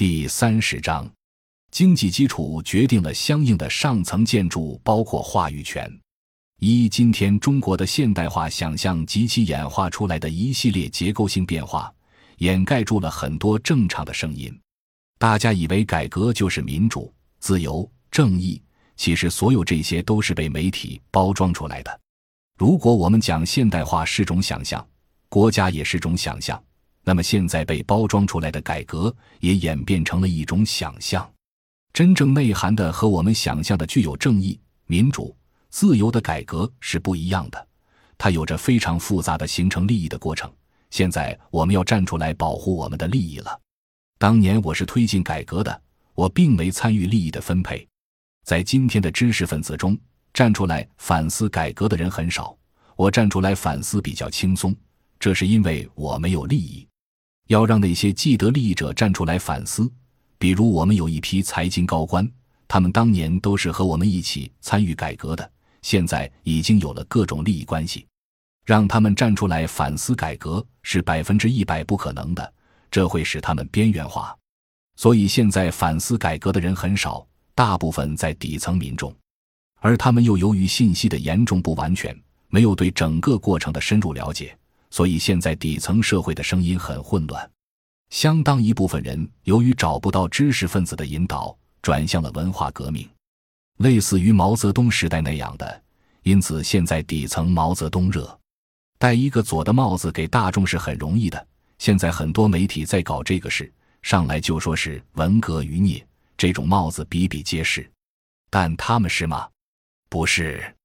第三十章，经济基础决定了相应的上层建筑，包括话语权。一，今天中国的现代化想象及其演化出来的一系列结构性变化，掩盖住了很多正常的声音。大家以为改革就是民主、自由、正义，其实所有这些都是被媒体包装出来的。如果我们讲现代化是种想象，国家也是种想象。那么现在被包装出来的改革也演变成了一种想象，真正内涵的和我们想象的具有正义、民主、自由的改革是不一样的，它有着非常复杂的形成利益的过程。现在我们要站出来保护我们的利益了。当年我是推进改革的，我并没参与利益的分配。在今天的知识分子中，站出来反思改革的人很少，我站出来反思比较轻松，这是因为我没有利益。要让那些既得利益者站出来反思，比如我们有一批财经高官，他们当年都是和我们一起参与改革的，现在已经有了各种利益关系，让他们站出来反思改革是百分之一百不可能的，这会使他们边缘化。所以现在反思改革的人很少，大部分在底层民众，而他们又由于信息的严重不完全，没有对整个过程的深入了解。所以现在底层社会的声音很混乱，相当一部分人由于找不到知识分子的引导，转向了文化革命，类似于毛泽东时代那样的。因此，现在底层毛泽东热，戴一个左的帽子给大众是很容易的。现在很多媒体在搞这个事，上来就说是文革余孽，这种帽子比比皆是。但他们是吗？不是，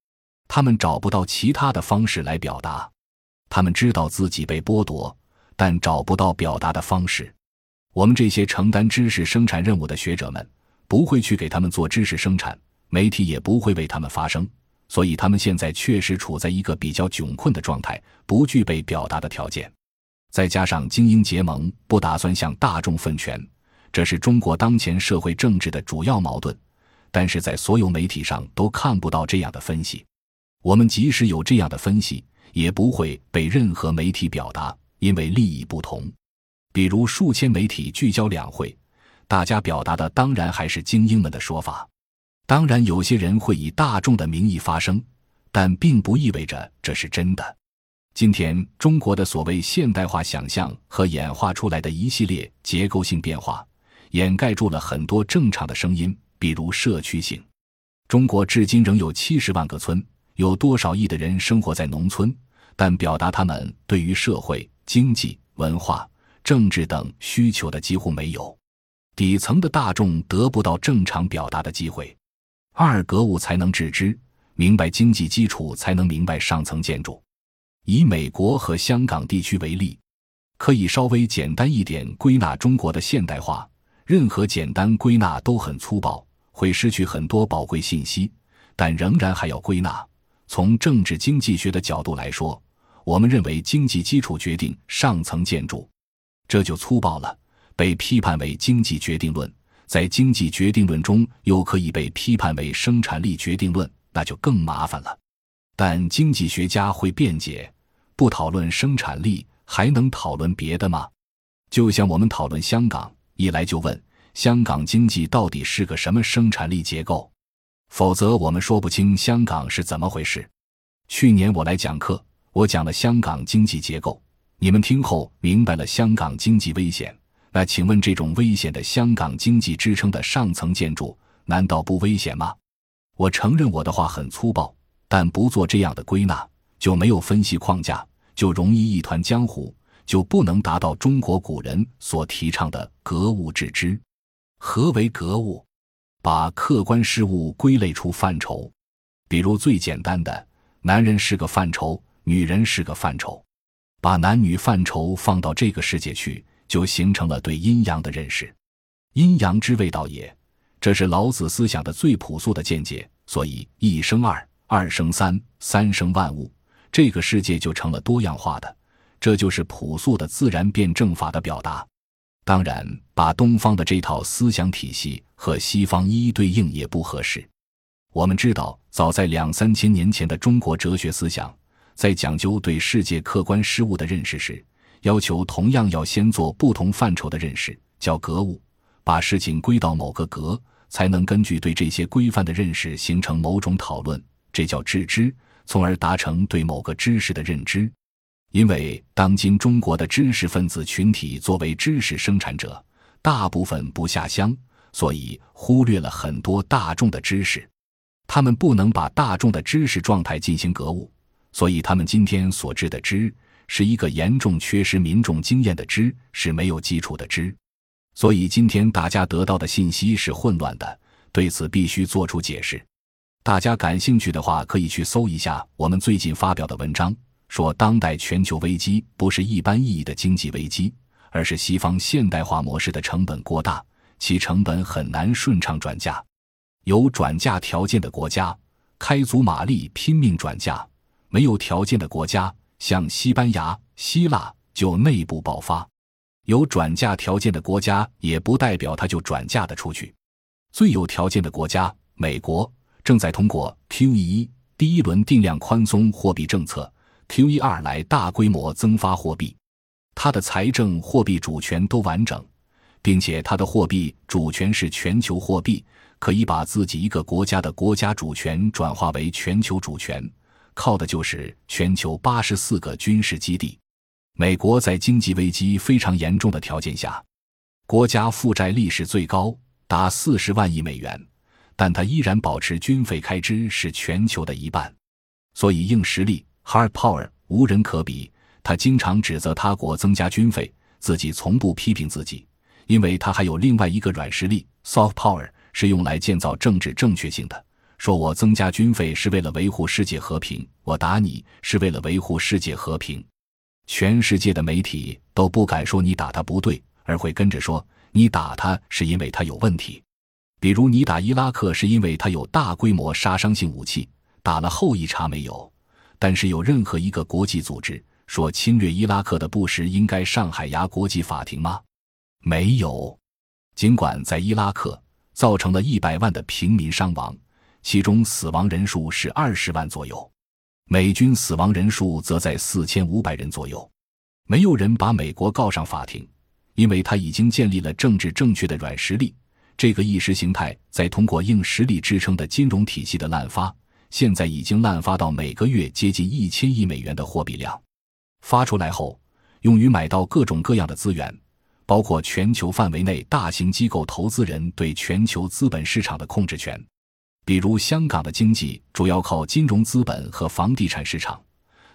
他们找不到其他的方式来表达。他们知道自己被剥夺，但找不到表达的方式。我们这些承担知识生产任务的学者们，不会去给他们做知识生产，媒体也不会为他们发声，所以他们现在确实处在一个比较窘困的状态，不具备表达的条件。再加上精英结盟，不打算向大众分权，这是中国当前社会政治的主要矛盾。但是在所有媒体上都看不到这样的分析。我们即使有这样的分析。也不会被任何媒体表达，因为利益不同。比如数千媒体聚焦两会，大家表达的当然还是精英们的说法。当然，有些人会以大众的名义发声，但并不意味着这是真的。今天中国的所谓现代化想象和演化出来的一系列结构性变化，掩盖住了很多正常的声音，比如社区性。中国至今仍有七十万个村，有多少亿的人生活在农村？但表达他们对于社会、经济、文化、政治等需求的几乎没有，底层的大众得不到正常表达的机会。二格物才能致知，明白经济基础才能明白上层建筑。以美国和香港地区为例，可以稍微简单一点归纳中国的现代化。任何简单归纳都很粗暴，会失去很多宝贵信息，但仍然还要归纳。从政治经济学的角度来说。我们认为经济基础决定上层建筑，这就粗暴了，被批判为经济决定论。在经济决定论中，又可以被批判为生产力决定论，那就更麻烦了。但经济学家会辩解：不讨论生产力，还能讨论别的吗？就像我们讨论香港，一来就问香港经济到底是个什么生产力结构，否则我们说不清香港是怎么回事。去年我来讲课。我讲了香港经济结构，你们听后明白了香港经济危险。那请问，这种危险的香港经济支撑的上层建筑，难道不危险吗？我承认我的话很粗暴，但不做这样的归纳，就没有分析框架，就容易一团浆糊，就不能达到中国古人所提倡的格物致知。何为格物？把客观事物归类出范畴，比如最简单的，男人是个范畴。女人是个范畴，把男女范畴放到这个世界去，就形成了对阴阳的认识。阴阳之谓道也，这是老子思想的最朴素的见解。所以一生二，二生三，三生万物，这个世界就成了多样化的。这就是朴素的自然辩证法的表达。当然，把东方的这套思想体系和西方一一对应也不合适。我们知道，早在两三千年前的中国哲学思想。在讲究对世界客观事物的认识时，要求同样要先做不同范畴的认识，叫格物。把事情归到某个格，才能根据对这些规范的认识形成某种讨论，这叫致知，从而达成对某个知识的认知。因为当今中国的知识分子群体作为知识生产者，大部分不下乡，所以忽略了很多大众的知识。他们不能把大众的知识状态进行格物，所以他们今天所知的知，是一个严重缺失民众经验的知，是没有基础的知。所以今天大家得到的信息是混乱的，对此必须做出解释。大家感兴趣的话，可以去搜一下我们最近发表的文章，说当代全球危机不是一般意义的经济危机，而是西方现代化模式的成本过大，其成本很难顺畅转嫁。有转嫁条件的国家开足马力拼命转嫁，没有条件的国家像西班牙、希腊就内部爆发。有转嫁条件的国家，也不代表它就转嫁的出去。最有条件的国家，美国正在通过 QE 一第一轮定量宽松货币政策，QE 二来大规模增发货币。它的财政货币主权都完整，并且它的货币主权是全球货币，可以把自己一个国家的国家主权转化为全球主权，靠的就是全球八十四个军事基地。美国在经济危机非常严重的条件下，国家负债历史最高，达四十万亿美元，但它依然保持军费开支是全球的一半，所以硬实力 （hard power） 无人可比。他经常指责他国增加军费，自己从不批评自己，因为他还有另外一个软实力 （soft power） 是用来建造政治正确性的。说我增加军费是为了维护世界和平，我打你是为了维护世界和平。全世界的媒体都不敢说你打他不对，而会跟着说你打他是因为他有问题。比如你打伊拉克是因为他有大规模杀伤性武器，打了后一茬没有。但是有任何一个国际组织说侵略伊拉克的布什应该上海牙国际法庭吗？没有。尽管在伊拉克造成了一百万的平民伤亡，其中死亡人数是二十万左右。美军死亡人数则在四千五百人左右，没有人把美国告上法庭，因为他已经建立了政治正确的软实力。这个意识形态在通过硬实力支撑的金融体系的滥发，现在已经滥发到每个月接近一千亿美元的货币量。发出来后，用于买到各种各样的资源，包括全球范围内大型机构投资人对全球资本市场的控制权。比如，香港的经济主要靠金融资本和房地产市场，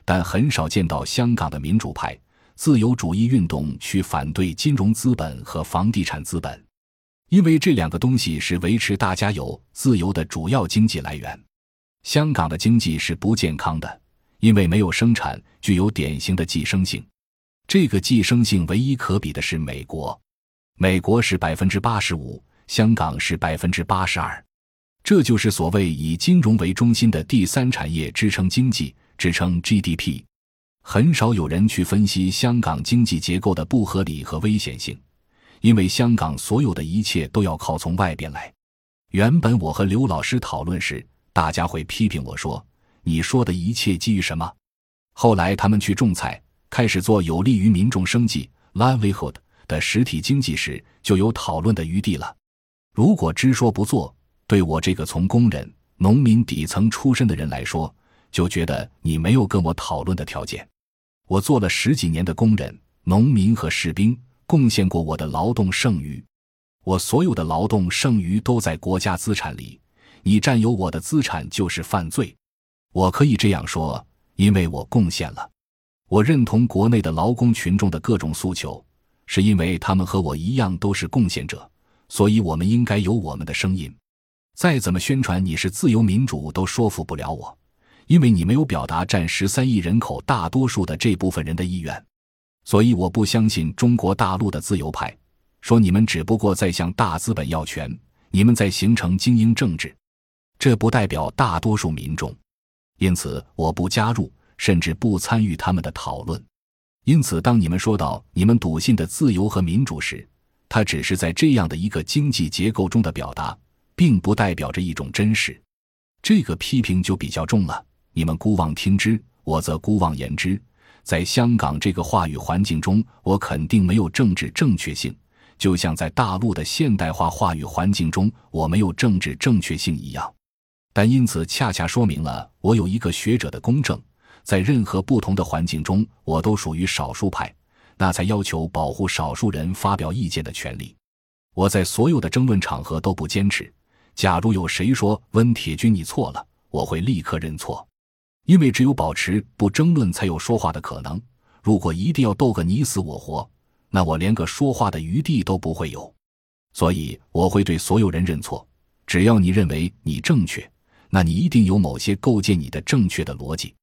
但很少见到香港的民主派、自由主义运动去反对金融资本和房地产资本，因为这两个东西是维持大家有自由的主要经济来源。香港的经济是不健康的，因为没有生产，具有典型的寄生性。这个寄生性唯一可比的是美国，美国是百分之八十五，香港是百分之八十二。这就是所谓以金融为中心的第三产业支撑经济、支撑 GDP。很少有人去分析香港经济结构的不合理和危险性，因为香港所有的一切都要靠从外边来。原本我和刘老师讨论时，大家会批评我说：“你说的一切基于什么？”后来他们去种菜，开始做有利于民众生计 （livelihood） 的实体经济时，就有讨论的余地了。如果只说不做，对我这个从工人、农民底层出身的人来说，就觉得你没有跟我讨论的条件。我做了十几年的工人、农民和士兵，贡献过我的劳动剩余。我所有的劳动剩余都在国家资产里，你占有我的资产就是犯罪。我可以这样说，因为我贡献了。我认同国内的劳工群众的各种诉求，是因为他们和我一样都是贡献者，所以我们应该有我们的声音。再怎么宣传你是自由民主，都说服不了我，因为你没有表达占十三亿人口大多数的这部分人的意愿。所以我不相信中国大陆的自由派说你们只不过在向大资本要权，你们在形成精英政治，这不代表大多数民众。因此我不加入，甚至不参与他们的讨论。因此，当你们说到你们笃信的自由和民主时，它只是在这样的一个经济结构中的表达。并不代表着一种真实，这个批评就比较重了。你们姑妄听之，我则姑妄言之。在香港这个话语环境中，我肯定没有政治正确性，就像在大陆的现代化话语环境中，我没有政治正确性一样。但因此恰恰说明了我有一个学者的公正，在任何不同的环境中，我都属于少数派，那才要求保护少数人发表意见的权利。我在所有的争论场合都不坚持。假如有谁说温铁军你错了，我会立刻认错，因为只有保持不争论，才有说话的可能。如果一定要斗个你死我活，那我连个说话的余地都不会有。所以我会对所有人认错，只要你认为你正确。那你一定有某些构建你的正确的逻辑。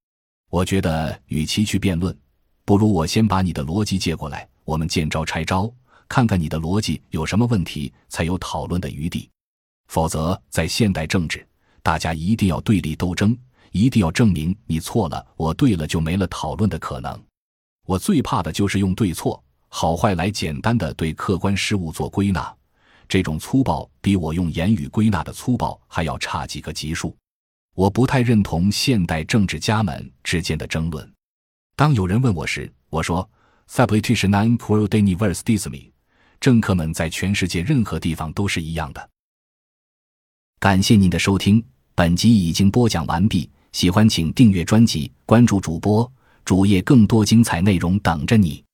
我觉得，与其去辩论，不如我先把你的逻辑借过来，我们见招拆招，看看你的逻辑有什么问题，才有讨论的余地。否则，在现代政治，大家一定要对立斗争，一定要证明你错了，我对了，就没了讨论的可能。我最怕的就是用对错、好坏来简单的对客观事物做归纳。这种粗暴比我用言语归纳的粗暴还要差几个级数。我不太认同现代政治家们之间的争论。当有人问我时，我说 s u b l i t i o n non q u o d i n i v e r s d i s m i 政客们在全世界任何地方都是一样的。感谢您的收听，本集已经播讲完毕。喜欢请订阅专辑，关注主播主页，更多精彩内容等着你。